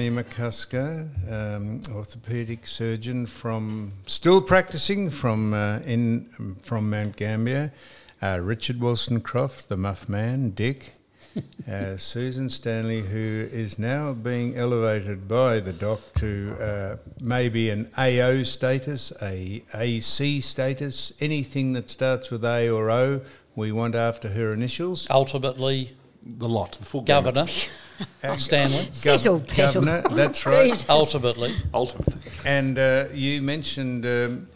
Barney McCusker, um, orthopedic surgeon from still practicing from uh, in from Mount Gambier. Uh, Richard Wilson Croft, the Muff Man, Dick. Uh, Susan Stanley, who is now being elevated by the doc to uh, maybe an AO status, a AC status, anything that starts with A or O. We want after her initials. Ultimately, The lot, the full Governor Stanley. Settle, petal. Governor, that's right. Ultimately, Ultimately. And uh, you mentioned um,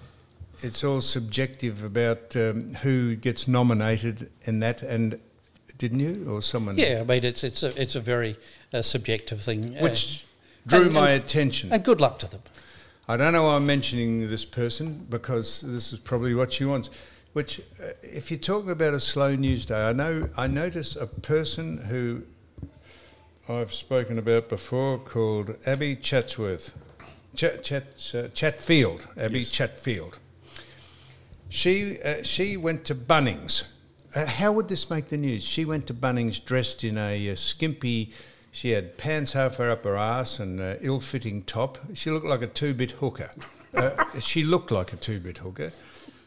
it's all subjective about um, who gets nominated in that, and didn't you or someone? yeah. I mean, it's it's a it's a very uh, subjective thing. uh, Which drew and- my and- attention. and good luck to them. I don't know why I'm mentioning this person because this is probably what she wants. Which, uh, if you're talking about a slow news day, I know I notice a person who I've spoken about before called Abby Chatsworth, Chat, Chat, uh, Chatfield, Abby Chatfield. She uh, she went to Bunnings. Uh, how would this make the news? She went to Bunnings dressed in a, uh skimpy. She had pants halfway up her ass and an ill-fitting top. She looked like a two-bit hooker. Uh, she looked like a two-bit hooker.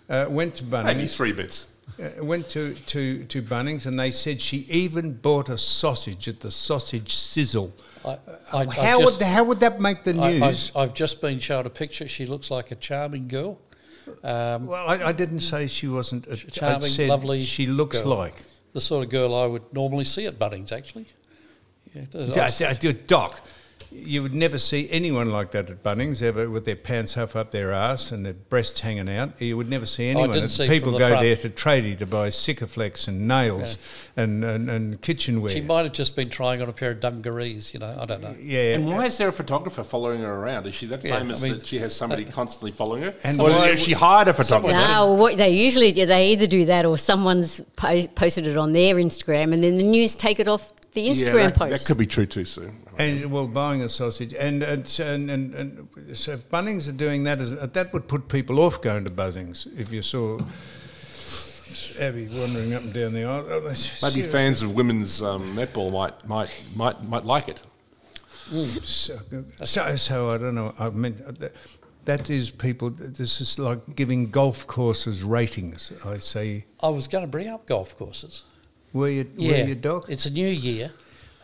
Uh, went to Bunnings. Maybe three bits. Uh, went to, to, to Bunnings and they said she even bought a sausage at the sausage sizzle. I, I, I've How just- would how would that make the news? I've, I've just been shown a picture. She looks like a charming girl. Um, well, I, I didn't say she wasn't. A, I charming, said lovely She looks girl. like. the sort of girl I would normally see at Bunnings, actually. Yeah, does- D- d- d- Doc, you would never see anyone like that at Bunnings ever with their pants half up their ass and their breasts hanging out. You would never see anyone. didn't see People from the go front. there to tradie to buy Sikaflex and nails and, and, and kitchenware. She might have just been trying on a pair of dungarees, you know, I don't know. yeah. And why is there a photographer following her around? Is she that Yeah, I famous mean- that she has somebody constantly following her? And or why she hired a photographer? No, what they usually do, they either do that or someone's po- posted it on their Instagram, and then the news take it off the Yeah, Instagram that, post. that could be true too soon. And well, buying a sausage, and and, so- and, and, and so if Bunnings are doing that, as, that would put people off going to Bunnings. If you saw Abby wandering up and down the aisle, Oh, Maybe serious. fans of women's um, netball might might might might like it. So, so, so I don't know. I mean, that, that is people. This is like giving golf courses ratings. I say, I was going to bring up golf courses. Were you, Yeah, were you doc? it's a new year.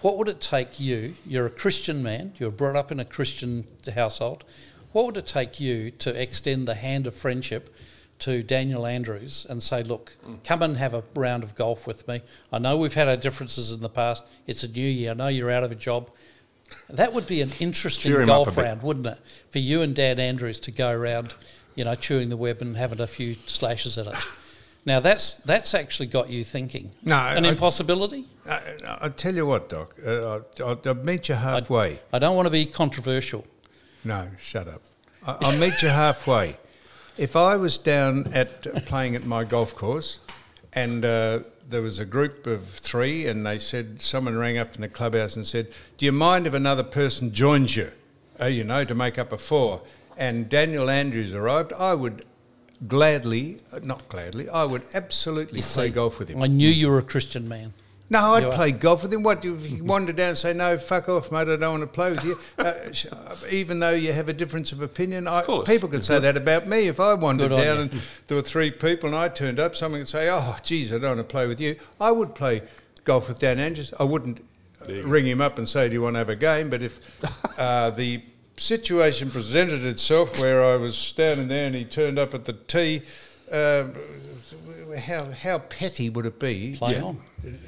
What would it take you? You're a Christian man. You were brought up in a Christian household. What would it take you to extend the hand of friendship to Daniel Andrews and say, "Look, mm. come and have a round of golf with me. I know we've had our differences in the past. It's a new year. I know you're out of a job." That would be an interesting Cheer him up a golf bit. round, wouldn't it? For you and Dan Andrews to go around, you know, chewing the web and having a few slashes at it. Now that's that's actually got you thinking. No, an I- impossibility. I, I'll tell you what, doc. Uh, I'll, I'll meet you halfway. I don't want to be controversial. No, shut up. I, I'll meet you halfway. If I was down at playing at my golf course, and uh, there was a group of three, and they said someone rang up in the clubhouse and said, "Do you mind if another person joins you? Uh, you know, to make up a four? And Daniel Andrews arrived. I would gladly, uh, not gladly, I would absolutely play See, golf with him. I knew you were a Christian man. No, I'd You are- play golf with him. What if he wander down and say, "No, fuck off, mate. I don't want to play with you," uh, even though you have a difference of opinion. I, course. people could say that about me if I wandered Good down you. and there were three people and I turned up. Someone could say, "Oh, geez, I don't want to play with you." I would play golf with Dan Andrews. I wouldn't uh, ring him up and say, "Do you want to have a game?" But if uh, the situation presented itself where I was standing there and he turned up at the tee. Uh, how how petty would it be? Play on.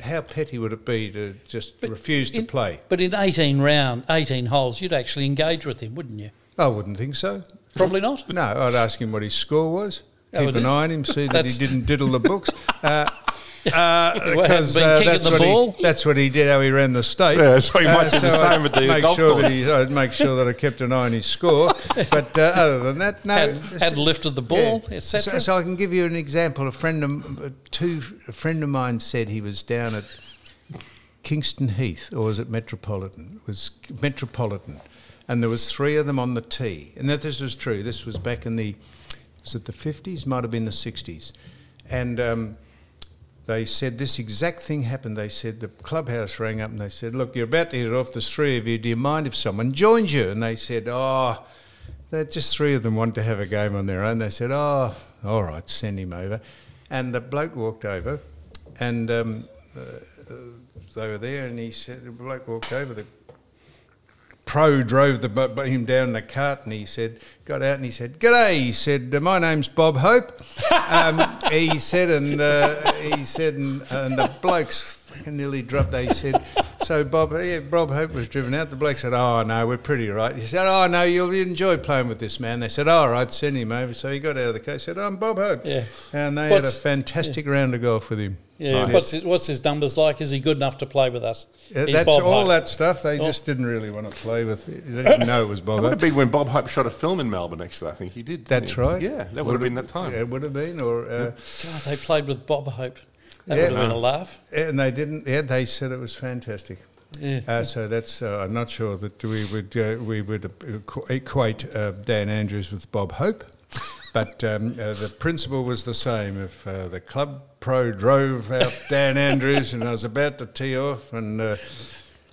How petty would it be to just But refuse to in- play? But in 18 round, 18 holes, you'd actually engage with him, wouldn't you? I wouldn't think so. Probably not. No, I'd ask him what his score was. Keep an eye on him, see that he didn't diddle the books. Uh, because been uh, that's, what? He, that's what he did, how he ran the state. Yeah, so he might do the I'd same with the make golf sure course. That he, I'd make sure that I kept an eye on his score. but uh, other than that, no. Had- had lifted the ball, yeah. et cetera. So, so I can give you an example. A friend of two, a friend of mine said he was down at Kingston Heath, or was it Metropolitan? It was Metropolitan, and there was three of them on the tee. And that this was true. This was back in the, was it the fifties? Might have been the sixties, and. Um, they said this exact thing happened. They said the clubhouse rang up and they said, "Look, you're about to hit it off. There's three of you. Do you mind if someone joins you?" And they said, "Oh, they're just three of them want to have a game on their own." They said, "Oh, all right, send him over." And the bloke walked over, and um, uh, uh, they were there, and he said, the bloke walked over. The pro drove the, him down the cart and he said, got out and he said, G'day. He said, My name's Bob Hope. Um, he said, and uh, he said, and, and the blokes nearly dropped. They said, So Bob, yeah, Bob Hope was driven out. The bloke said, Oh, no, we're pretty right. He said, Oh, no, you'll enjoy playing with this man. They said, ah, All right, send him over. So he got out of the car. Said, I'm Bob Hope. Yeah. And they had a What's- fantastic round of golf with him. Yeah. Nice. What's his, what's his numbers like? Is he good enough to play with us? He's That's Bob all Hope. that stuff. They Oh. just didn't really want to play with. It. They didn't know it was Bob That would Hope. have been when Bob Hope shot a film in Melbourne, actually. I think he did. That's he? right. Yeah, that would have been that time. It would have been, or uh, God, they played with Bob Hope. That Yeah. would have been a laugh. and they didn't. Yeah, they said it was fantastic. Yeah. Uh, so that's. Uh, I'm not sure that we would uh, we would equate uh, Dan Andrews with Bob Hope, but um, uh, the principle was the same. If uh, the club pro drove out Dan Andrews, and I was about to tee off, and uh,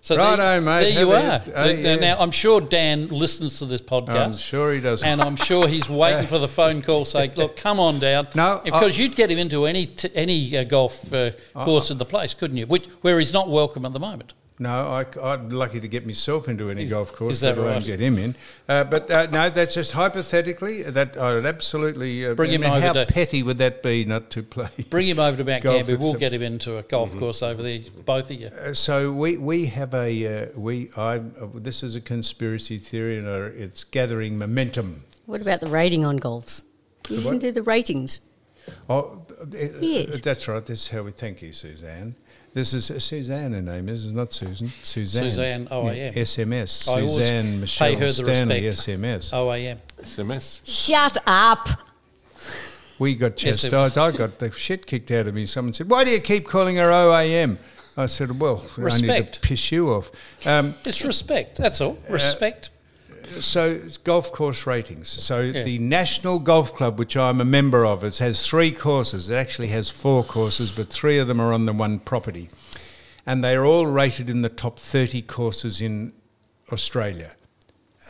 So Righto, there, mate, There you are. Now- yeah. Now, I'm sure Dan listens to this podcast. I'm sure he does. and I'm sure he's waiting for the phone call saying, "Look, come on down." No, because I- you'd get him into any t- any uh, golf uh, course in the place, couldn't you? Which, where he's not welcome at the moment. No, I, am lucky to get myself into any Is- golf course, is that let alone right? get him in. Uh, but uh, no, that's just hypothetically. That I would absolutely. Uh, Bring I him mean, over How to- petty would that be not to play? Bring him over to Mount Gambier. We'll get him into a golf course over there, both of you. Uh, so we we have a uh, we I uh, this is a conspiracy theory and uh, it's gathering momentum. What about the rating on golfs? You The can what? do the ratings. Oh, th- uh, Yes. that's right. This is how we thank you, Suzanne. This is uh, Suzanne. Her name is, is not Susan. Suzanne. Suzanne, OAM. SMS. I always Suzanne pay Michelle her the Stanley. respect. SMS. OAM. SMS. Shut up. We got chastised. I got the shit kicked out of me. Someone said, "Why do you keep calling her OAM?" I said, "Well, I need Respect. to piss you off." Um, It's respect. That's all. Respect. So it's golf course ratings. So Yeah. the National Golf Club, which I'm a member of, it has three courses. It actually has four courses, but three of them are on the one property, and they are all rated in the top 30 courses in Australia.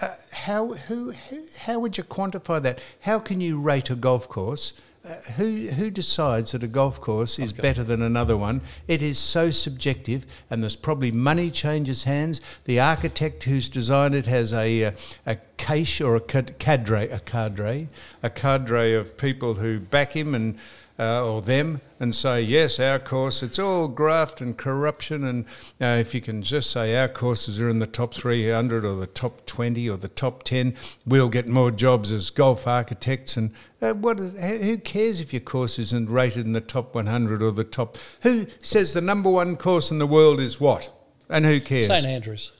Uh, how who, who how would you quantify that? How can you rate a golf course? Uh, who who decides that a golf course is better than another one? It is so subjective, and there's probably money changes hands. The architect who's designed it has a uh, a cache or a cadre a cadre a cadre of people who back him and uh, or them and say, yes, our course, it's all graft and corruption. And uh, if you can just say our courses are in the top 300 or the top 20 or the top 10, we'll get more jobs as golf architects. And uh, what, who cares if your course isn't rated in the top 100 or the top? Who says the number one course in the world is what? And who cares? St Andrews.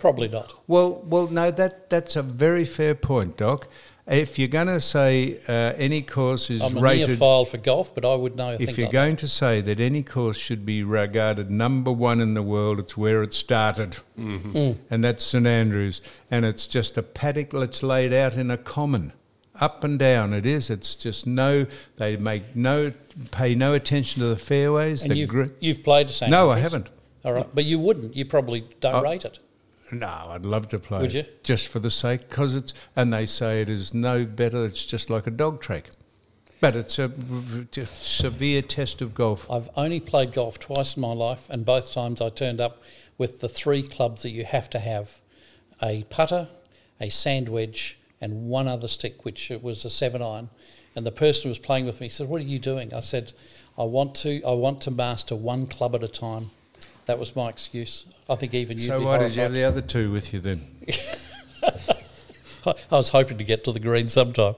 Probably not. Well, well, no, that that's a very fair point, Doc. If you're going to say uh, any course is I'm a rated, neophile for golf, but I would know. if you're like going to say that any course should be regarded number one in the world, it's where it started, Mm. and that's St Andrews, and it's just a paddock that's laid out in a common, up and down. It is. It's just no. They make no pay no attention to the fairways. and the you've, gr- you've played St no, I haven't. All right, but you wouldn't. You probably don't Oh. rate it. No, I'd love to play. Would you? Just for the sake, because it's and they say it is no better. It's just like a dog track, but it's a severe test of golf. I've only played golf twice in my life, and both times I turned up with the three clubs that you have to have a putter, a sand wedge, and one other stick, which was a seven iron. And the person who was playing with me said, What are you doing? I said, I want to I want to master one club at a time. That was my excuse. I think even you'd So why did you have the other two with you then? I was hoping to get to the green sometime.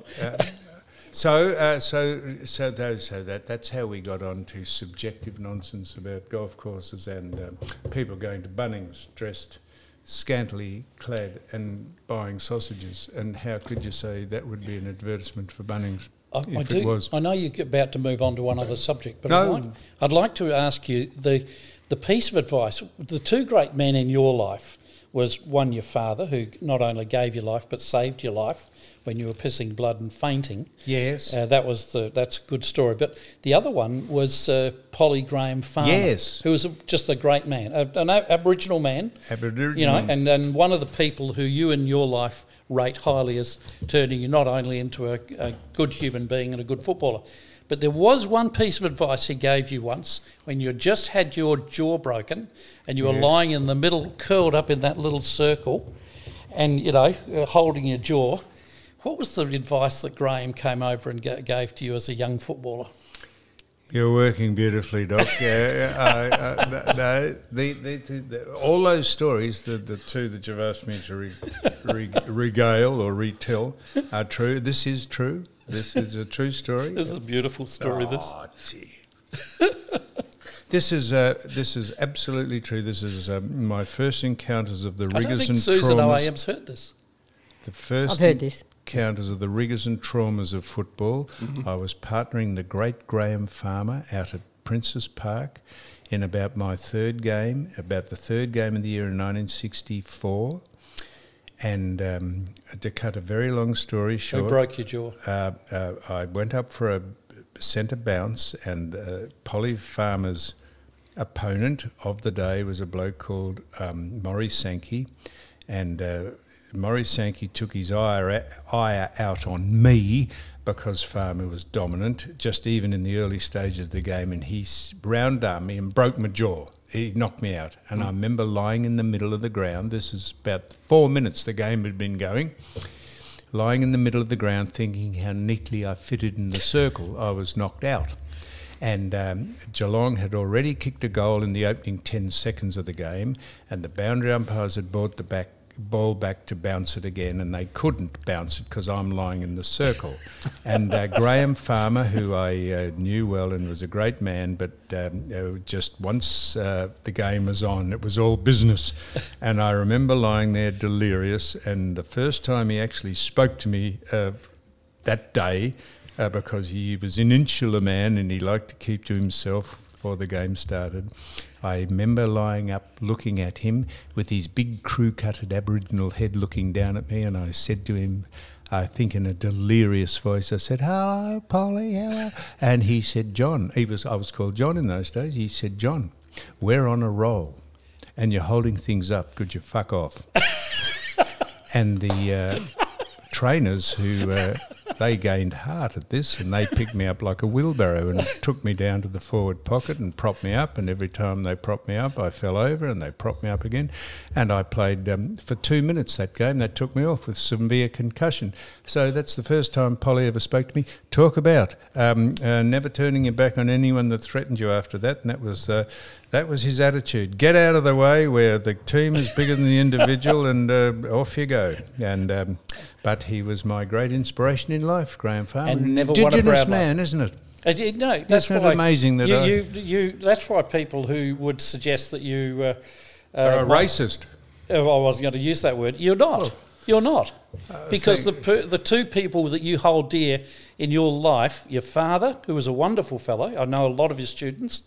So, uh, so, so, those, so that that's how we got on to subjective nonsense about golf courses and um, people going to Bunnings dressed scantily clad and buying sausages. And how could you say that would be an advertisement for Bunnings I, if I it do. was? I know you're about to move on to one other subject, but No. I'd, like, I'd like to ask you the the piece of advice. The two great men in your life was one your father, who not only gave you life but saved your life when you were pissing blood and fainting. Yes. Uh, that was the that's a good story. But the other one was uh, Polly Graham Farmer, Yes. who was a, just a great man, a, an Aboriginal man. Aboriginal. You know, and, and one of the people who you in your life rate highly as turning you not only into a, a good human being and a good footballer, but there was one piece of advice he gave you once when you just had your jaw broken and you were lying in the middle, curled up in that little circle, and you know, uh, holding your jaw. What was the advice that Graham came over and ga- gave to you as a young footballer? You're working beautifully, Doc. yeah, uh, uh, no, the, the, the, the, all those stories, the, the two that you've asked me to re, re, regale or retell, are true. This is true. This is a true story. This is a beautiful story. This. Oh, gee. this is uh, this is absolutely true. This is um, my first encounters of the I don't rigours think and Susan traumas. OAM's heard this. The first I've heard this. encounters of the rigours and traumas of football. I was partnering the great Graham Farmer out at Princes Park in about my third game, about the third game of the year in 1964. And um, to cut a very long story short, broke your jaw? uh, uh, I went up for a centre bounce, and uh, Polly Farmer's opponent of the day was a bloke called um, Maury Sankey, and uh, Maury Sankey took his ire, ire out on me because Farmer was dominant, just even in the early stages of the game, and he round armed me and broke my jaw. He knocked me out, and I remember lying in the middle of the ground. This is about four minutes the game had been going lying in the middle of the ground thinking how neatly I fitted in the circle, I was knocked out. And um, Geelong had already kicked a goal in the opening 10 seconds of the game, and the boundary umpires had brought the back ball back to bounce it again, and they couldn't bounce it because I'm lying in the circle. and uh, Graham Farmer, who I uh, knew well and was a great man, but um, uh, just once uh, the game was on, it was all business. and I remember lying there delirious, and the first time he actually spoke to me uh, that day, uh, because he was an insular man and he liked to keep to himself before the game started. I remember lying up looking at him with his big crew cutted Aboriginal head looking down at me, and I said to him, I think in a delirious voice, I said, Hello, Polly, hello. And he said, John, he was, I was called John in those days. He said, John, we're on a roll and you're holding things up. Could you fuck off? and the uh, trainers who uh, they gained heart at this and they picked me up like a wheelbarrow and took me down to the forward pocket and propped me up. And every time they propped me up I fell over and they propped me up again. And I played um, for two minutes that game. They took me off with severe concussion. So that's the first time Polly ever spoke to me. Talk about um, uh, never turning your back on anyone that threatened you after that. And that was uh, that was his attitude. Get out of the way where the team is bigger than the individual, and uh, off you go. And um, but he was my great inspiration in life, Graham Farmer. And never Indigenous man, isn't it? I did, no, that's it why amazing that you, I- you, you, that's why people who would suggest that you uh, uh, a might- racist. Oh, I wasn't going to use that word. You're not. You're not. Uh, because the, per, the two people that you hold dear in your life, your father, who was a wonderful fellow, I know a lot of his students,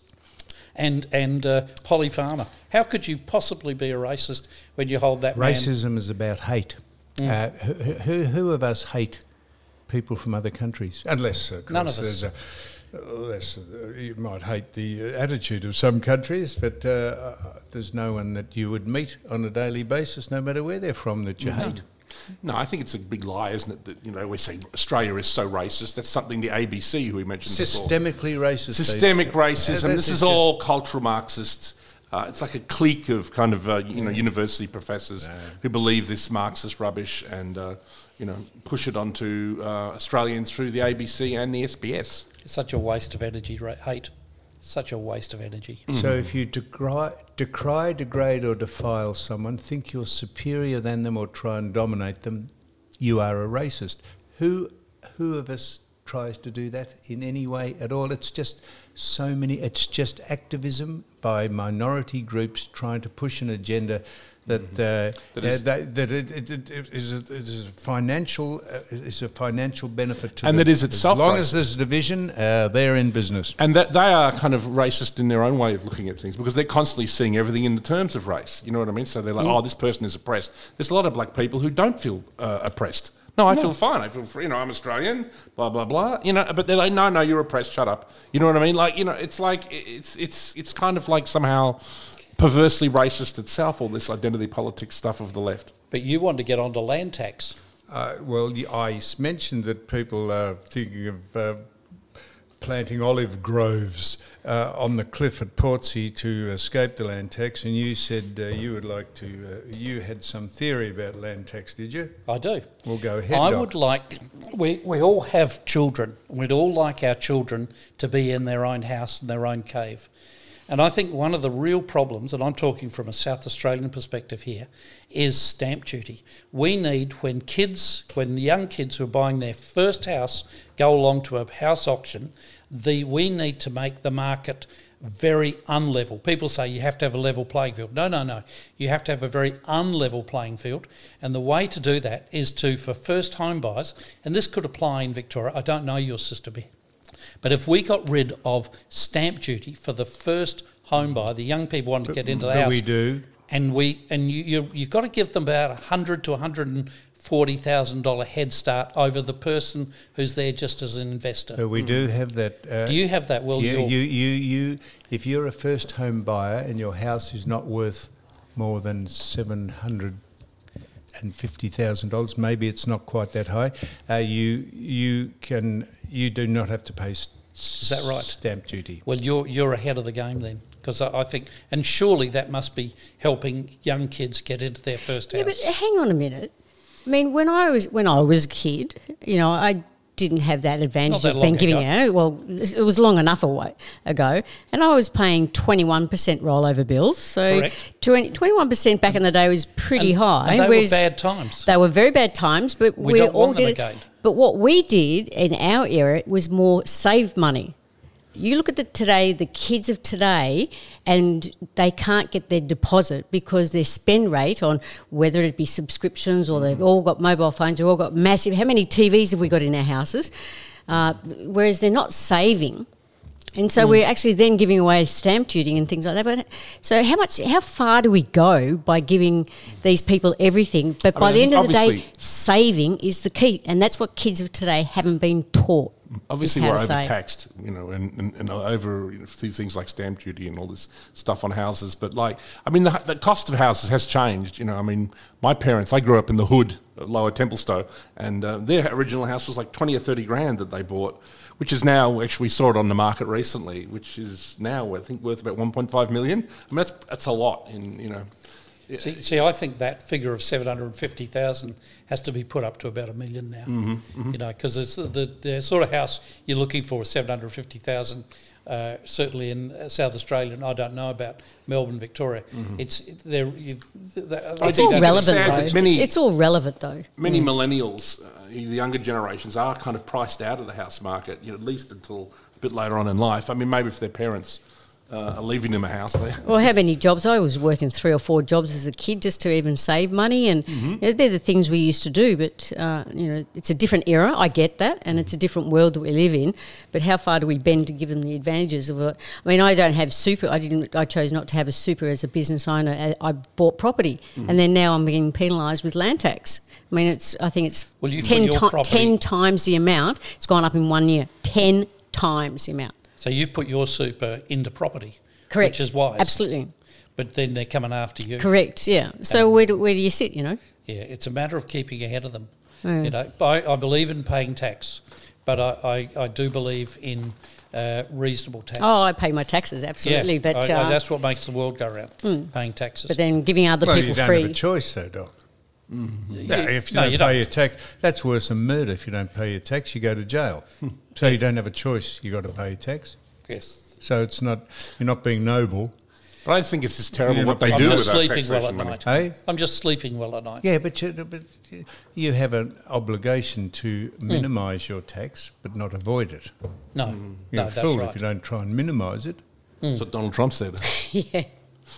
and and uh, Polly Farmer. How could you possibly be a racist when you hold that man? Racism is about hate. Mm. Uh, who, who, of us hate people from other countries? Unless, of course, None of us. there's a. Unless uh, you might hate the attitude of some countries, but uh, uh, there's no one that you would meet on a daily basis, no matter where they're from, that you hate. No, I think it's a big lie, isn't it? That you know we say Australia is so racist. That's something the ABC, who we mentioned before, Systemically racist. systemic racism. Uh, This is all cultural Marxists. Uh, it's like a clique of kind of uh, you know university professors who believe this Marxist rubbish and uh, you know push it onto uh, Australians through the ABC and the SBS. It's Such a waste of energy, ra- hate. Such a waste of energy. So if you decry, decry, degrade, or defile someone, think you're superior than them, or try and dominate them, you are a racist. Who, who of us tries to do that in any way at all. It's just so many. It's just activism by minority groups trying to push an agenda that uh, That is- that, that it, it, it is, a, it is a financial uh, is a financial benefit to And them. that is itself as long racist. as there's division, uh, they're in business. And that they are kind of racist in their own way of looking at things because they're constantly seeing everything in the terms of race. You know what I mean? So they're like, oh, this person is oppressed. There's a lot of black people who don't feel uh, oppressed. No, I feel fine. I feel free. You know, I'm Australian. Blah blah blah. You know, but they're like, no, no, you're oppressed. Shut up. You know what I mean? Like, you know, it's like it's it's it's kind of like somehow perversely racist itself. All this identity politics stuff of the left. But you want to get onto land tax. Uh, well, I mentioned that people are thinking of uh, planting olive groves uh, on the cliff at Portsea to escape the land tax, and you said uh, you would like to. Uh, you had some theory about land tax, did you? I do. We'll go ahead. I Doc. would like, we, we all have children. We'd all like our children to be in their own house and their own cave. And I think one of the real problems, and I'm talking from a South Australian perspective here, is stamp duty. We need, when kids, when the young kids who are buying their first house go along to a house auction, the, we need to make the market very unlevel. People say you have to have a level playing field. No, no, no. You have to have a very unlevel playing field. And the way to do that is to, for first home buyers, and this could apply in Victoria, I don't know your system but if we got rid of stamp duty for the first home buyer, the young people want to get into the house. we do. And we and you, you you've got to give them about a hundred to hundred and forty thousand dollar head start over the person who's there just as an investor. But we do have that. Uh, Do you have that? Well, you, you're- you, you, you, if you're a first home buyer and your house is not worth more than seven hundred and fifty thousand dollars, maybe it's not quite that high. Uh, you you can you do not have to pay. Is that right? Stamp duty. Well, you're you're ahead of the game then, because I, I think, and surely that must be helping young kids get into their first Yeah, but hang on a minute. I mean, when I was when I was a kid, you know, I didn't have that advantage that of being long giving out. Well, it was long enough away, ago, and I was paying twenty one percent rollover bills. So Correct. 21 percent back in the day was pretty And- high. and they were bad times. They were very bad times, but We we, don't all want them did it. again. But what we did in our era was more save money. You look at the today, the kids of today, and they can't get their deposit because their spend rate on whether it be subscriptions or they've all got mobile phones, they've all got massive. How many TVs have we got in our houses? Uh, whereas they're not saving. And so we're actually then giving away stamp duty and things like that. But so how much, how far do we go by giving these people everything? But I by mean, the end of the day, saving is the key, and that's what kids of today haven't been taught. Obviously, we're overtaxed, you know, and, and, and over you know, through things like stamp duty and all this stuff on houses. But like, I mean, the, the cost of houses has changed. You know, I mean, my parents, I grew up in the hood, Lower Templestowe, and uh, their original house was like twenty or thirty grand that they bought, which is now actually we saw it on the market recently, which is now I think worth about one point five million. I mean, that's that's a lot in you know. See, see, I think that figure of seven hundred and fifty thousand has to be put up to about a million now. Mm-hmm, You know, because it's the, the sort of house you're looking for is seven hundred fifty thousand. Uh, certainly in uh, South Australia, and I don't know about Melbourne, Victoria. It's there. You, th- th- I It's all relevant though. many- it's, it's all relevant though. many millennials, uh, the younger generations, are kind of priced out of the house market, you know, at least until a bit later on in life. I mean, maybe if their parents uh, are leaving them a house, they. Well, how many jobs? I was working three or four jobs as a kid just to even save money, and Mm-hmm. you know, they're the things we used to do. But uh, you know, it's a different era. I get that, and it's a different world that we live in. But how far do we bend to give them the advantages of it? I mean, I don't have super. I didn't. I chose not to have a super as a business owner. I I bought property, Mm-hmm. and then now I'm being penalised with land tax. I mean, it's. I think it's Well, you put ten, your ti- property- ten times the amount. It's gone up in one year. Ten times the amount. So you've put your super into property, Correct. which is wise. Absolutely. But then they're coming after you. Correct. Yeah. So where do, where do you sit? You know. Yeah, it's a matter of keeping ahead of them. Mm. You know, I, I believe in paying tax, but I, I, I do believe in uh, reasonable tax. Oh, I pay my taxes, absolutely. yeah, but I- I- uh, that's what makes the world go round. Paying taxes. but then giving other Well, you people don't free. have a choice, though, Doc. Mm-hmm. Yeah, Yeah, if you no, don't you pay don't. your tax, that's worse than murder. If you don't pay your tax, you go to jail. so you don't have a choice. You got to pay your tax. yes. So it's not you're not being noble. But I don't think it's just terrible You're what not- they I'm do just with our sleeping well at money. night. Hey? I'm just sleeping well at night. Yeah, but you, but you have an obligation to Hmm. minimise your tax, but not avoid it. No, mm-hmm. You're no, a fool right. if you don't try and minimise it. Hmm. That's what Donald Trump said. yeah.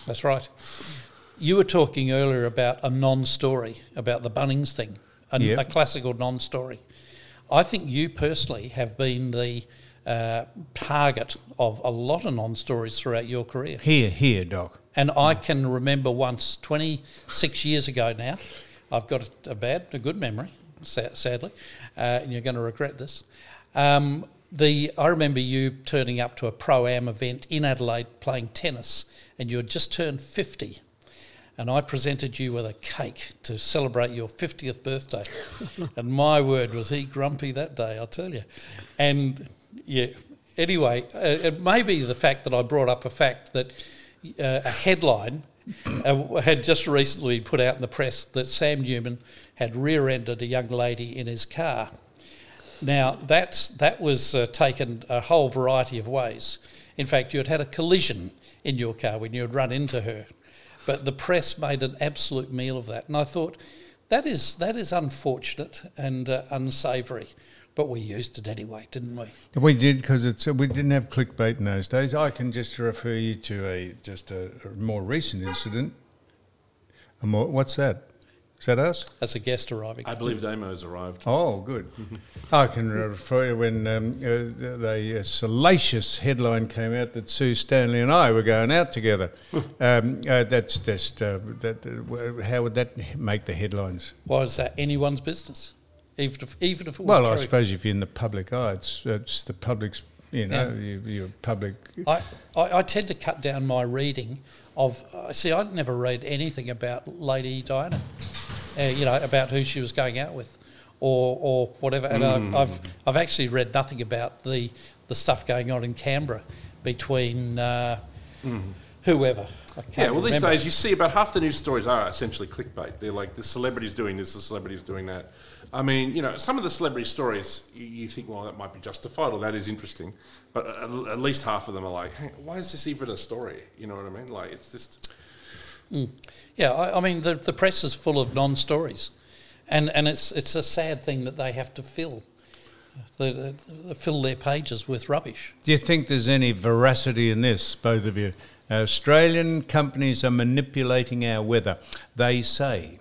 That's right. You were talking earlier about a non-story about the Bunnings thing, a, Yeah. a classical non-story. I think you personally have been the uh, target of a lot of non-stories throughout your career. Here, here, Doc. And I can remember once, 26 years ago now, I've got a, a bad, a good memory, sa- sadly, uh, and you're going to regret this. Um, the I remember you turning up to a pro am event in Adelaide playing tennis, and you had just turned 50. And I presented you with a cake to celebrate your 50th birthday. and my word, was he grumpy that day, I'll tell you. And yeah, anyway, uh, it may be the fact that I brought up a fact that uh, a headline uh, had just recently been put out in the press that Sam Newman had rear-ended a young lady in his car. Now that's that was uh, taken a whole variety of ways. In fact, you had had a collision in your car when you had run into her, but the press made an absolute meal of that, and I thought that is that is unfortunate and uh, unsavoury. But we used it anyway, didn't we? We did because it's we didn't have clickbait in those days. I can just refer you to a just a, a more recent incident. A more, what's that? Is that us? As a guest arriving, I believe Damo's arrived. Oh, good. I can refer you when um, uh, the uh, salacious headline came out that Sue Stanley and I were going out together. um, uh, that's just uh, that. Uh, how would that make the headlines? why is that anyone's business? Even if even if it was Well, I suppose if you're in the public eye, it's, it's the public's. You know, Yeah. you, you're public. I, I, I tend to cut down my reading of. Uh, see, I never read anything about Lady Diana, uh, you know, about who she was going out with, or or whatever. And Mm. I, I've I've actually read nothing about the the stuff going on in Canberra between uh, whoever. Mm. Yeah, well, these days you see about half the news stories are essentially clickbait. They're like the celebrity's doing this, the celebrity's doing that. I mean, you know, some of the celebrity stories you, you think, well, that might be justified or that is interesting, but at, at least half of them are like, hey, why is this even a story? You know what I mean? Like, it's just Yeah, I, I mean the the press is full of non-stories, and and it's it's a sad thing that they have to fill, they, they, they fill their pages with rubbish. Do you think there's any veracity in this, both of you? Australian companies are manipulating our weather. They say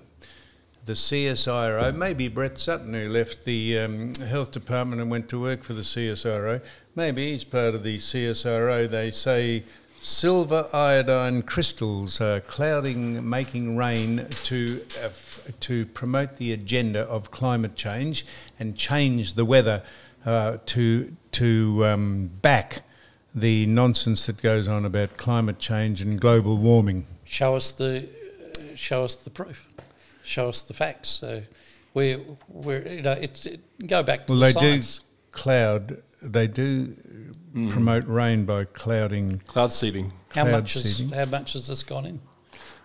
the CSIRO, maybe Brett Sutton, who left the um, health department and went to work for the CSIRO, maybe he's part of the CSIRO. They say silver iodine crystals are clouding, making rain to uh, f- to promote the agenda of climate change and change the weather uh, to to um, back the nonsense that goes on about climate change and global warming. show us the uh, show us the proof, show us the facts. So we're we're you know it's it, go back to Well, the they science. do cloud. They do promote rain by clouding. cloud seeding. How cloud much is how much has this gone in?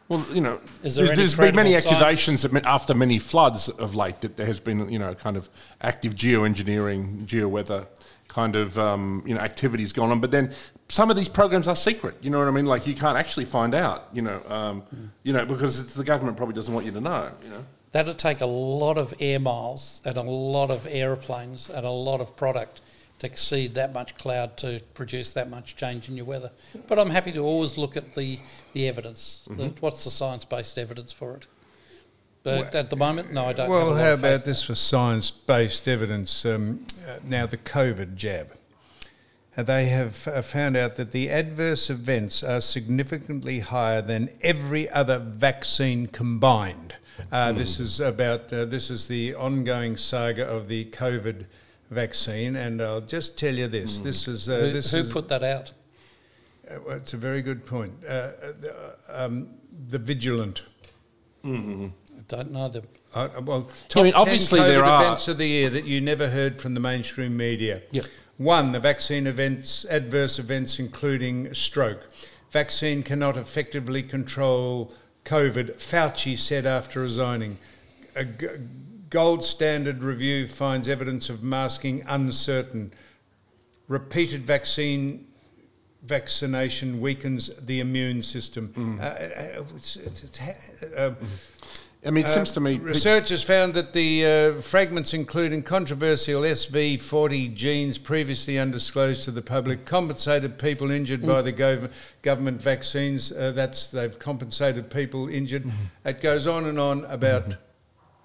Well, you know, Is there there's, there's been many credible science? accusations that after many floods of late that there has been, you know, kind of active geoengineering, geoweather kind of, um, you know, activities going on. But then some of these programs are secret. You know what I mean? Like you can't actually find out. You know, um, you know, because it's, the government probably doesn't want you to know. You know. That'd take a lot of air miles and a lot of aeroplanes and a lot of product to exceed that much cloud to produce that much change in your weather. But I'm happy to always look at the, the evidence. Mm-hmm. The, what's the science based evidence for it? But at the moment, no, I don't. Well, lot how about this for science-based evidence? Um, uh, now, the COVID jab. Uh, They have uh, found out that the adverse events are significantly higher than every other vaccine combined. Uh, This is about uh, this is the ongoing saga of the COVID vaccine, and I'll just tell you this: this is uh, Who, this who is put that out? uh, well, it's a very good point. Uh, uh, the, uh, um, the vigilant. I don't know them. Uh, well, top mean, 10 obviously COVID there are- events of the year that you never heard from the mainstream media. Yep. One, the vaccine events, adverse events including stroke. Vaccine cannot effectively control COVID, Fauci said after resigning. A g- gold standard review finds evidence of masking uncertain. Repeated vaccine vaccination weakens the immune system. Mm. Uh, uh, it's- it's- it's ha- uh, I mean, it seems to me. Researchers found that the uh, fragments, including controversial SV40 genes previously undisclosed to the public, compensated people injured by the gov- government vaccines. Uh, that's they've compensated people injured. It goes on and on about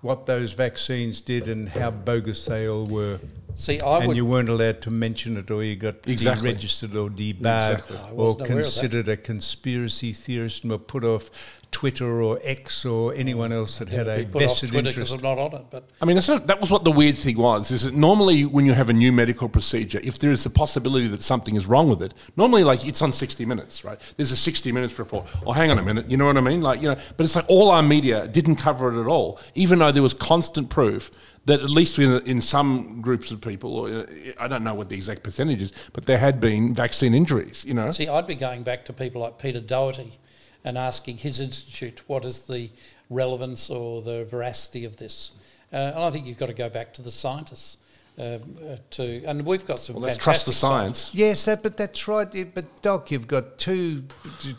what those vaccines did and how bogus they all were. See, I and would. you weren't allowed to mention it, or you got Exactly. deregistered or debarred, Exactly. Or wasn't aware of that. considered a conspiracy theorist and were put off Twitter or X or anyone else that had a be off vested Twitter interest. I'm not on it, but I mean, not, that was what the weird thing was. Is that normally when you have a new medical procedure, if there is a possibility that something is wrong with it, normally like it's on 60 Minutes, right? There's a 60 Minutes report. Oh, hang on a minute, you know what I mean? Like, you know, but it's like all our media didn't cover it at all, even though there was constant proof that at least in, in some groups of people, or uh, I don't know what the exact percentage is, but there had been vaccine injuries, you know? See, I'd be going back to people like Peter Doherty and asking his institute what is the relevance or the veracity of this. Uh, and I think you've got to go back to the scientists um, uh, to, and we've got some. Well, let's trust the fantastic scientists. science. Yes, that, but that's right. Yeah, But Doc, you've got two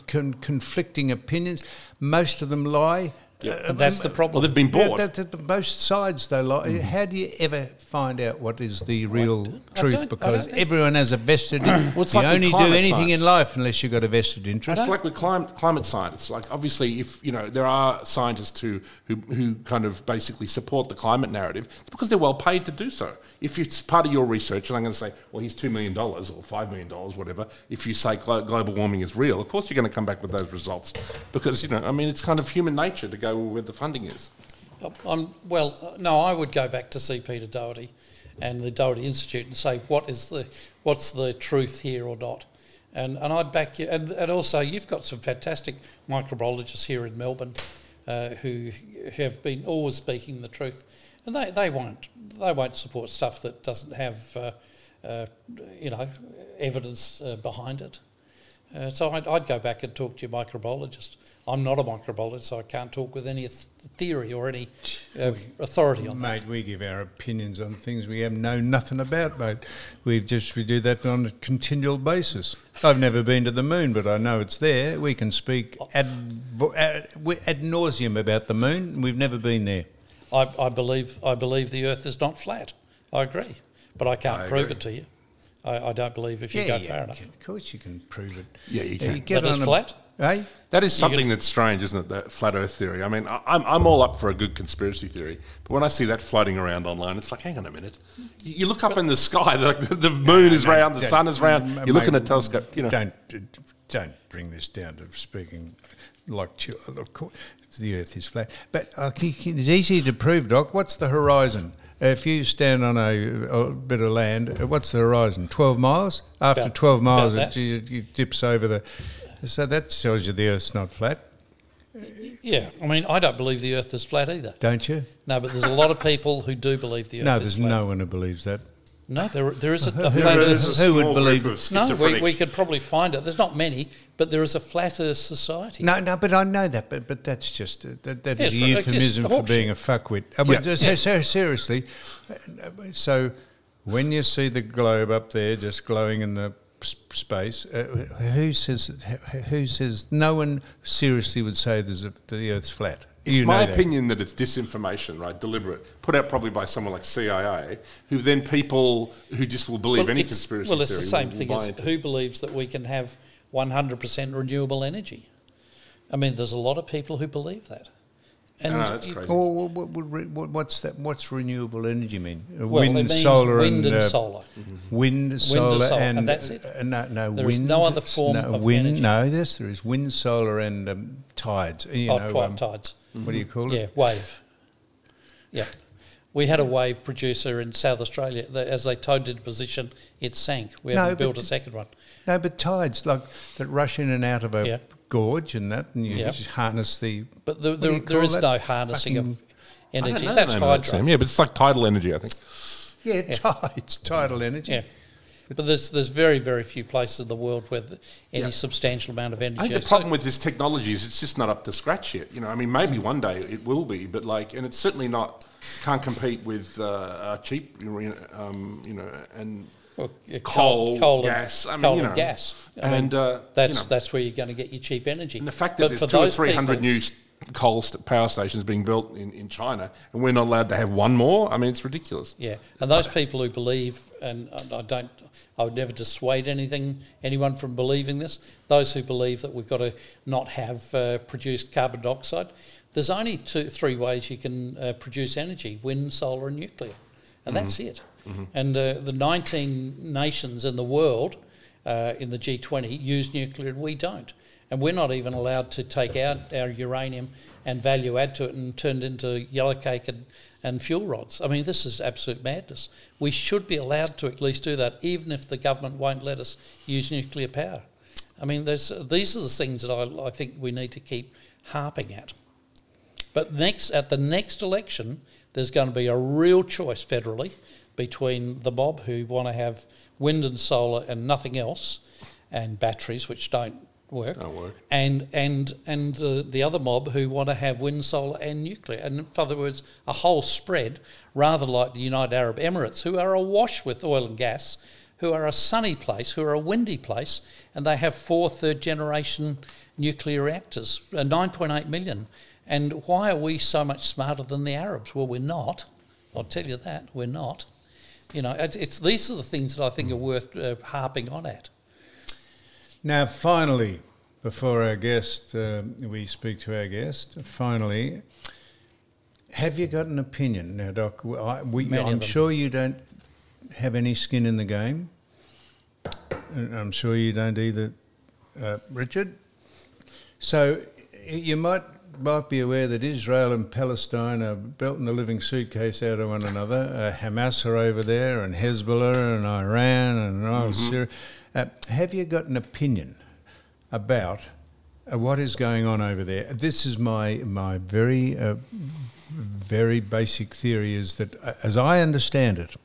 con- conflicting opinions. Most of them lie. Uh, And that's the Well, problem. they've been Yeah, bought. that, that, both sides they lie. How do you ever find out what is the real I truth? I Because everyone has a vested. Well, it's you like with only do anything science. in life unless you've got a vested interest. It's like with climate, climate science. Like obviously, if you know there are scientists who, who who kind of basically support the climate narrative, it's because they're well paid to do so. If it's part of your research, and I'm going to say, well, here's two million dollars or five million dollars, whatever. If you say glo- global warming is real, of course you're going to come back with those results, because you know, I mean, it's kind of human nature to go where the funding is. I'm, well, uh, no, I would go back to see Peter Doherty and the Doherty Institute and say what is the what's the truth here or not, and and I'd back you. And, and also, you've got some fantastic microbiologists here in Melbourne uh, who have been always speaking the truth, and they, they won't they won't support stuff that doesn't have uh, uh, you know evidence uh, behind it. Uh, so I'd, I'd go back and talk to your microbiologist. I'm not a microbiologist, so I can't talk with any th- theory or any uh, authority on that. Mate, we give our opinions on things we have know nothing about, mate. We just we do that on a continual basis. I've never been to the moon, but I know it's there. We can speak ad, vo- ad, ad nauseum about the moon. We've never been there. I, I believe I believe the Earth is not flat. I agree, but I can't I prove agree. it to you. I, I don't believe if you go far enough. can- Of course, you can prove it. Yeah, you can. get That is on flat? Eh? That is something that's strange, isn't it? That flat Earth theory. I mean, I- I'm, I'm all up for a good conspiracy theory, but when I see that floating around online, it's like, hang on a minute. You, you look up in the sky, the, the moon is No, round, the sun is round. m- You look in a telescope, you know. Don't don't bring this down to speaking like chi- of course, the Earth is flat. But uh, it's easy to prove, Doc. What's the horizon? If you stand on a, a bit of land, uh, what's the horizon? Twelve miles. After About- twelve miles, it, it, it dips over the. So that tells you the Earth's not flat, Yeah, I mean, I don't believe the Earth is flat either. don't you? No, but there's a lot of people who do believe the Earth No, there's no one who believes that. No, there, there is a, a Who- flat who- Earth. who would believe it? No, we, we could probably find it. There's not many, but there is a flat Earth society. No, no, but I know that, but but that's just uh, that, that is Yes, a right, like, euphemism for being a fuckwit. Uh, but Yeah. so, so seriously, uh, so when you see the globe up there just glowing in the s- space, uh, who says who says no one seriously would say there's a, the Earth's flat? It's You my know that. opinion that it's disinformation, right? Deliberate, put out probably by someone like CIA, who then people who just will believe any it's- conspiracy well, it's theory the same will- will thing buy as into. who believes that we can have 100% renewable energy. I mean, there's a lot of people who believe that. And I know, that's crazy. Or what, what, would re- what, what's that? What's renewable energy mean? Uh, Well, it wind, means solar, wind and uh, solar. Wind, solar, solar, and, and that's it. uh, no, no There is wind. no other form no, of wind. energy. No, yes, there is wind, solar, and um, tides. You Oh, know, twi- um, tides. What do you call it? Yeah, wave. Yeah. We had a wave producer in South Australia that as they towed into position, it sank. We No, haven't built a second one. No, but tides like that rush in and out of a Yeah. gorge and that, and you Yeah. just harness the. But the, what do there, you there call is that? no harnessing Fucking- of I don't energy. know That's name of that, hydro. Sam. Yeah, but it's like tidal energy, I think. Yeah, tides, tidal energy. But there's there's very very few places in the world where the, any Yeah. substantial amount of energy. I think the So- problem with this technology is it's just not up to scratch yet. You know, I mean, maybe one day it will be, but like, and it's certainly not can't compete with uh, cheap, you know, um, you know, and Well, coal, and- gas. I mean, coal you and know, gas. I and, mean, uh, you that's know. that's where you're going to get your cheap energy. And the fact that But there's two or three hundred new coal st- power stations being built in, in China, and we're not allowed to have one more. I mean, it's ridiculous. Yeah, and those people who believe, and I don't, I would never dissuade anything, anyone from believing this. Those who believe that we've got to not have uh, produced carbon dioxide. There's only two, three ways you can uh, produce energy: wind, solar, and nuclear, and that's it. And uh, the 19 nations in the world uh, in the G20 use nuclear, and we don't. And we're not even allowed to take out our uranium and value add to it and turn it into yellow cake and, and fuel rods. I mean, this is absolute madness. We should be allowed to at least do that, even if the government won't let us use nuclear power. I mean, these are the things that I, I think we need to keep harping at. But next, at the next election, there's going to be a real choice federally between the mob who want to have wind and solar and nothing else, and batteries which don't work, Don't work. and and and uh, the other mob who want to have wind, solar, and nuclear. And in other words, a whole spread, rather like the United Arab Emirates, who are awash with oil and gas, who are a sunny place, who are a windy place, and they have four third generation nuclear reactors, uh, 9.8 million. And why are we so much smarter than the Arabs? Well, we're not. I'll tell you that we're not. You know, it's, it's these are the things that I think are worth uh, harping on at. Now, finally, before our guest, uh, we speak to our guest. Finally, have you got an opinion now, Doc? I, we, I'm them. sure you don't have any skin in the game. And I'm sure you don't either, uh, Richard. So you might might be aware that Israel and Palestine are belting the living suitcase out of one another. Uh, Hamas are over there, and Hezbollah, and Iran, and oh, Syria. Uh, have you got an opinion about uh, what is going on over there? This is my my very uh, very basic theory is that, uh, as I understand it,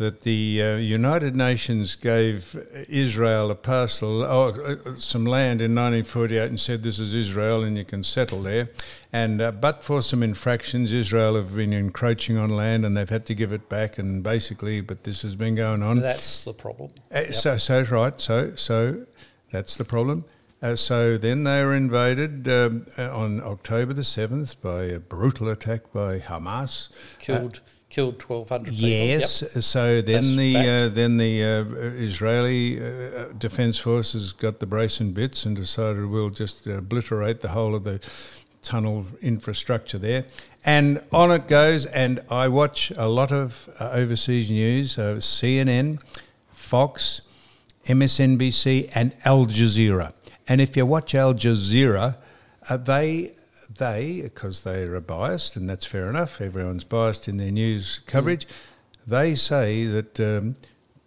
that the uh, United Nations gave Israel a parcel, oh, uh, some land in 1948 and said this is Israel and you can settle there. And uh, but for some infractions, Israel have been encroaching on land and they've had to give it back. And basically, but this has been going on. That's the problem. Uh, So, so right. So, so that's the problem. Uh, so then they were invaded um, uh, on October the seventh by a brutal attack by Hamas. Killed killed 1,200 people. Yes. Yep. So then That's the uh, then the uh, Israeli uh, Defence Forces got the brace and bits and decided we'll just obliterate the whole of the tunnel infrastructure there. And on it goes. And I watch a lot of uh, overseas news, uh, CNN, Fox, MSNBC, and Al Jazeera. And if you watch Al Jazeera, uh, they they because they are biased, and that's fair enough. Everyone's biased in their news coverage. They say that um,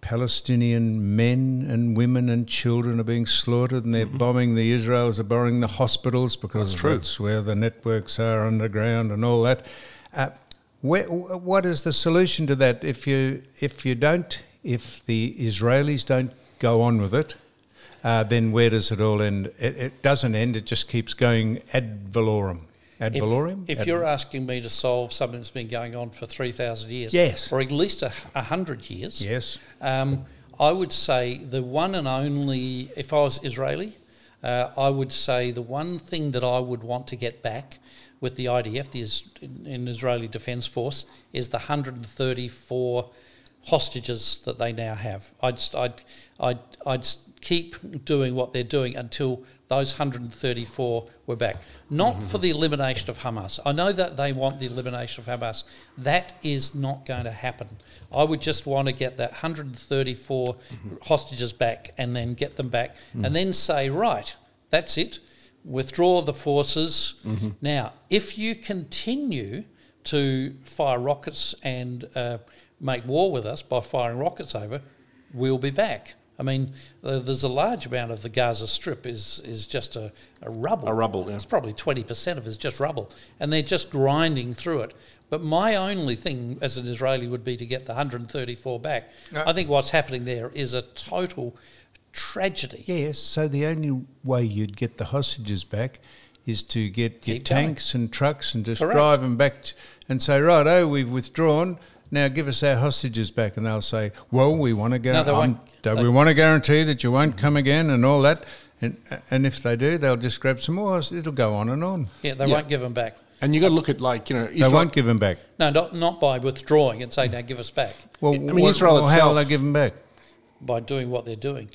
Palestinian men and women and children are being slaughtered, and they're bombing the Israelis are bombing the hospitals because That's that's where the networks are underground and all that. Uh, where, what is the solution to that? If you if you don't, if the Israelis don't go on with it, uh, then where does it all end? It, it doesn't end. It just keeps going ad valorem. Ad If, valorem. if Ad- you're asking me to solve something that's been going on for 3,000 years, Yes. or at least a, a hundred years, yes, um, I would say the one and only, if I was Israeli, uh, I would say the one thing that I would want to get back with the IDF, the Is- in Israeli Defence Force, is the 134 hostages that they now have. I'd, I'd, I'd, I'd keep doing what they're doing until those 134 were back. Not for the elimination of Hamas. I know that they want the elimination of Hamas. That is not going to happen. I would just want to get that 134 hostages back and then get them back and then say, right, that's it. Withdraw the forces. Now, if you continue to fire rockets and uh, make war with us by firing rockets over, we'll be back. I mean, uh, there's a large amount of the Gaza Strip is is just a, a rubble. A rubble, yeah. It's probably 20% of it is just rubble. And they're just grinding through it. But my only thing as an Israeli would be to get the 134 back. Uh, I think what's happening there is a total tragedy. yes. So the only way you'd get the hostages back is to get your Keep going. tanks and trucks and just Correct. drive them back t- and say, right, oh, we've withdrawn. Now give us our hostages back, and they'll say, well, we want to go. No, they won't. do we want to guarantee that you won't come again and all that. And, and if they do, they'll just grab some more. It'll go on and on. Yeah, they Yeah. won't give them back. And you've got to look at like you know They won't give them back. No, not not by withdrawing and saying, "Now give us back," Well, I mean, what- Israel well, how will itself- they give them back? by doing what they're doing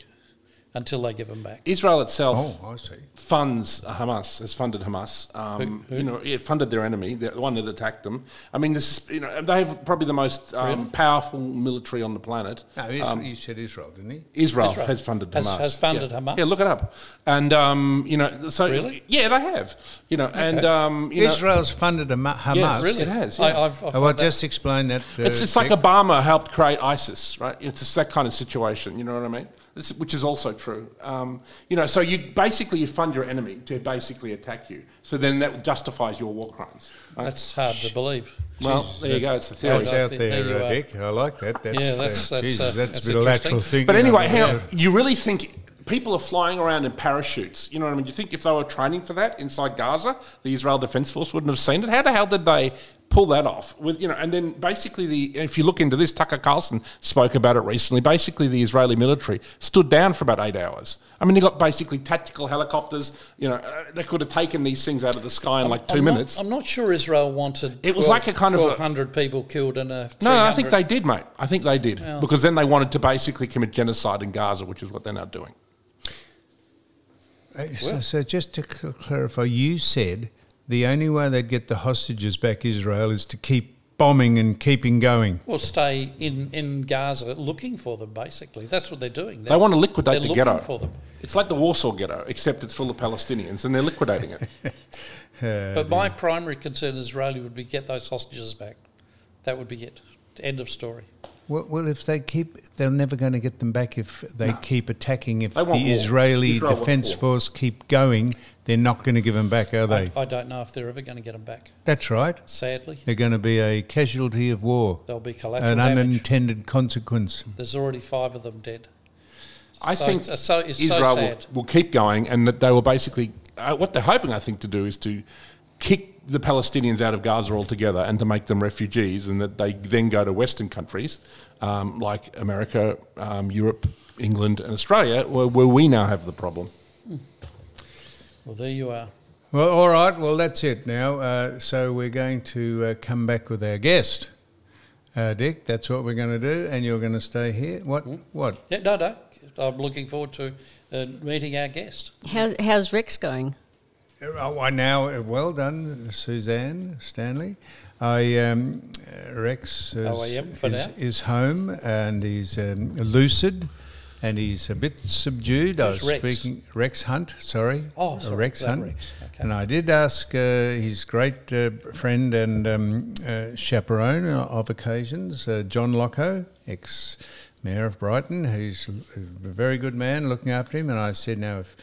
until they give them back. Israel itself Oh, I see. funds Hamas, has funded Hamas. Um, Who- who? You know, it funded their enemy, the one that attacked them. I mean, this is, you know, they have probably the most um, powerful military on the planet. No, Israel, Um, you said Israel, didn't he? Israel, Israel has funded Hamas. has funded yeah. Hamas? Yeah, look it up. And um, you know, so Really? yeah, they have. You know, and um, you know, Israel's funded Hamas. Yes, really, it has. I, yeah. I've, I Oh, well, that- just explain that. Uh, It's, it's like Obama helped create ISIS, right? It's just that kind of situation. You know what I mean? This, which is also true. Um, you know, so you basically you fund your enemy to basically attack you. So then that justifies your war crimes. right? that's hard to believe. well, there you go. It's the theory. That's There out you there, uh. Dick. I like that. That's, Yeah, that's- uh, that's, Jesus, uh, that's, that's a bit of lateral interesting. thinking. But anyway, how you really think people are flying around in parachutes? You know what I mean? You think if they were training for that inside Gaza, the Israel Defense Force wouldn't have seen it? How the hell did they pull that off? With you know, and then basically the if you look into this, Tucker Carlson spoke about it recently. Basically, the Israeli military stood down for about eight hours. I mean, they got basically tactical helicopters. You know, uh, they could have taken these things out of the sky in like 2 I'm not- minutes. I'm not sure Israel wanted. It was like a kind of 100 people killed in a. no, I think they did, mate. I think they did because then they wanted to basically commit genocide in Gaza, which is what they're now doing. Uh, So, so just to clarify, you said the only way they'd get the hostages back Israel is to keep bombing and keeping going. Will stay in, in Gaza looking for them. Basically, that's what they're doing. They want to liquidate they're the looking ghetto. for them. It's like the Warsaw Ghetto, except it's full of Palestinians, and they're liquidating it. Uh, But my primary concern as Israeli would be get those hostages back. That would be it. End of story. Well, well, if they keep, they're never going to get them back if they keep attacking. If They the. Israeli Israel Defense. Force keep going, they're not going to give them back, are they? I, I don't know if they're ever going to get them back. That's right. Sadly, They're going to be a casualty of war, They'll be collateral an damage. unintended consequence. There's already five of them dead. I So- think so- it's so Israel will, will keep going, and that they will basically. Uh, what they're hoping, I think, to do is to kick the Palestinians out of Gaza altogether and to make them refugees, and that they then go to Western countries um, like America, um, Europe, England, and Australia, where, where we now have the problem. Well, there you are. Well, all right. Well, that's it now. Uh, so we're going to uh, come back with our guest, uh, Dick. That's what we're going to do, and you're going to stay here. What? What? Yeah, no, no. I'm looking forward to uh, meeting our guest. How's, how's Rex going? Oh, I now, uh, well done, Suzanne Stanley. I um, uh, Rex is, How for is, now. is home and he's um, lucid and he's a bit subdued. I was Rex? speaking Rex Hunt. Sorry, Oh, Uh, sorry, Rex Hunt. Rex, okay. And I did ask uh, his great uh, friend and um, uh, chaperone of occasions, uh, John Locko, ex mayor of Brighton, who's a very good man, looking after him. And I said, now if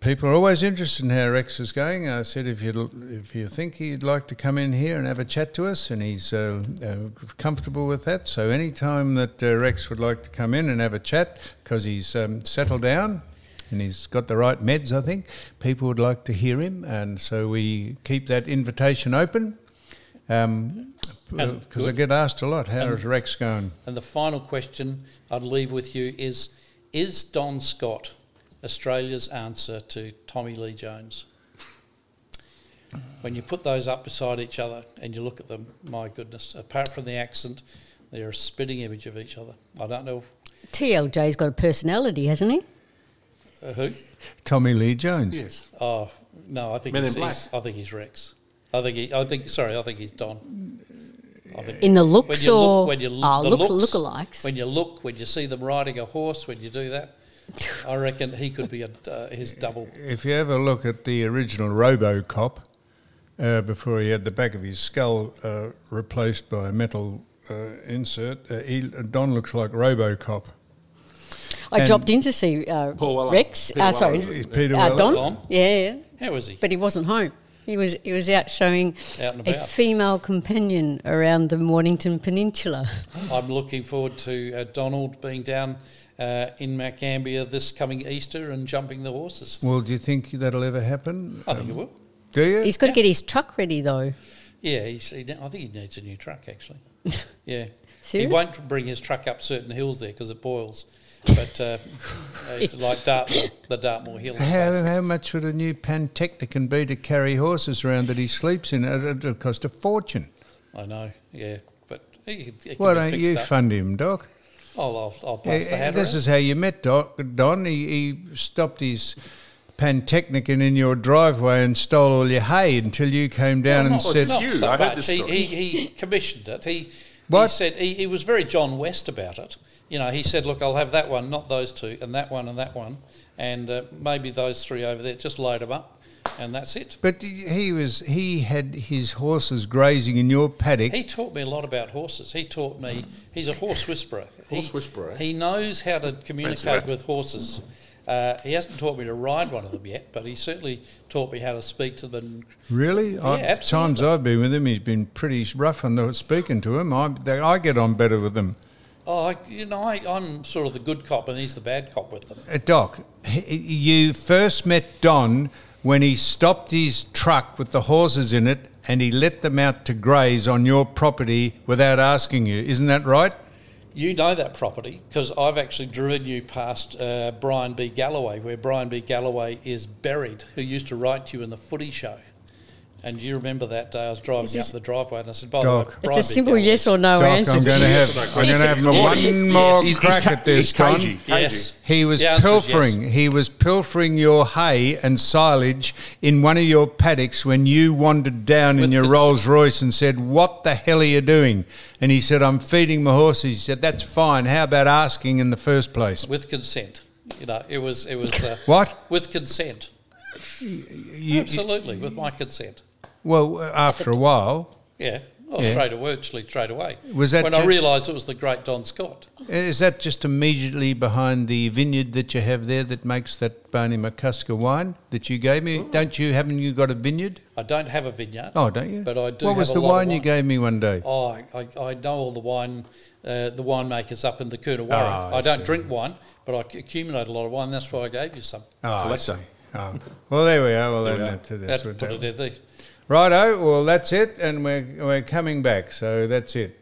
People are always interested in how Rex is going. I said, if you if you think he'd like to come in here and have a chat to us, and he's uh, uh, comfortable with that, so any time that uh, Rex would like to come in and have a chat, because he's um, settled down and he's got the right meds, I think people would like to hear him, and so we keep that invitation open. Um, because I get asked a lot, how And- is Rex going? And the final question I'd leave with you is Is Don Scott Australia's answer to Tommy Lee Jones? When you put those up beside each other and you look at them, my goodness, apart from the accent, they're a spitting image of each other. I don't know TLJ's got a personality, hasn't he? uh, who. Tommy Lee Jones. Yes. Oh no, I think Men in he's, Black. he's- I think he's Rex. I think he. I think sorry. I think he's Don. I think In the when looks you or look, when you oh, the looks, looks, lookalikes? when you look, when you see them riding a horse, when you do that, I reckon he could be a, uh, his double. If you ever look at the original RoboCop, uh, before he had the back of his skull uh, replaced by a metal uh, insert, uh, he, Don looks like RoboCop. I And- dropped in to see uh, Paul Weller. Rex. Peter uh, sorry, Weller. Peter uh, Weller? Don. Don? Yeah, yeah, was he? but he wasn't home. He was he was out showing Out a female companion around the Mornington Peninsula. I'm looking forward to uh, Donald being down uh, in Mount Gambier this coming Easter and jumping the horses. Well, do you think that'll ever happen? I think it will. Do you? He's got to get his truck ready though. Yeah, he's, he, I think he needs a new truck actually. Yeah. Serious? He won't bring his truck up certain hills there because it boils. But uh, like Dartmoor, the Dartmoor Hill. How, how much would a new Pantechnicon be to carry horses around that he sleeps in? It it would cost a fortune. I know, yeah. But he, he can Why be don't fixed you up. fund him, Doc? I'll, I'll, I'll pass the Eh, hat this around. is how you met Doc, Don. He, he stopped his Pantechnicon in your driveway and stole all your hay until you came down Well, and not, said, not you. so I heard this He, he, he commissioned it. He, he said he, he was very John West about it. You know, he said, "Look, I'll have that one, not those two, and that one and that one, and uh, maybe those three over there. Just load them up, and that's it." But he was he had his horses grazing in your paddock. He taught me a lot about horses. He taught me. He's a horse whisperer. Horse he, whisperer, eh? He knows how to communicate with horses. Uh, he hasn't taught me to ride one of them yet, but he certainly taught me how to speak to them. Really? I, absolutely. times I've been with him, he's been pretty rough on the speaking to him. I, they, I get on better with them. Oh, I, you know, I, I'm sort of the good cop, and he's the bad cop with them. Uh, Doc, h- you first met Don when he stopped his truck with the horses in it and he let them out to graze on your property without asking you. Isn't that right? You know that property because I've actually driven you past uh, Brian B. Galloway, where Brian B. Galloway is buried, who used to write to you in the footy show. And you remember that day I was driving Is up the driveway and I said, by Doc. the way, It's Brian a B. simple Galloway- yes or no Doc, answer. I'm going to have, I'm going to have one more He's- he's crack ca- at this, he's Don. cagey, Yes. He was The answer is pilfering. He was pilfering your hay and silage in one of your paddocks when you wandered down in With your cons- Rolls Royce and said, "What the hell are you doing?" And he said, "I'm feeding my horses." He said, "That's fine. How about asking in the first place?" with consent. You know, it was it was uh, What? with consent. You- Absolutely, with my consent. Well, after a while, Yeah, oh, Yeah. straight away, virtually straight away. Was that when I realised it was the great Don Scott? is that just immediately behind the vineyard that you have there that makes that Barney McCusker wine that you gave me? Don't you? Haven't you got a vineyard? I don't have a vineyard. Oh, don't you? But I do What was the a lot of wine you gave me one day? Oh, I, I, I know all the wine, uh, the winemakers up in the Coonawarra. Ah, I I don't see. drink wine, but I accumulate a lot of wine. That's why I gave you some. Oh, I Collector. see. Oh. Well, there we are. Well, There then we are. that, that's That's put it there. Righto. Well, that's it, and we're we're coming back. So that's it.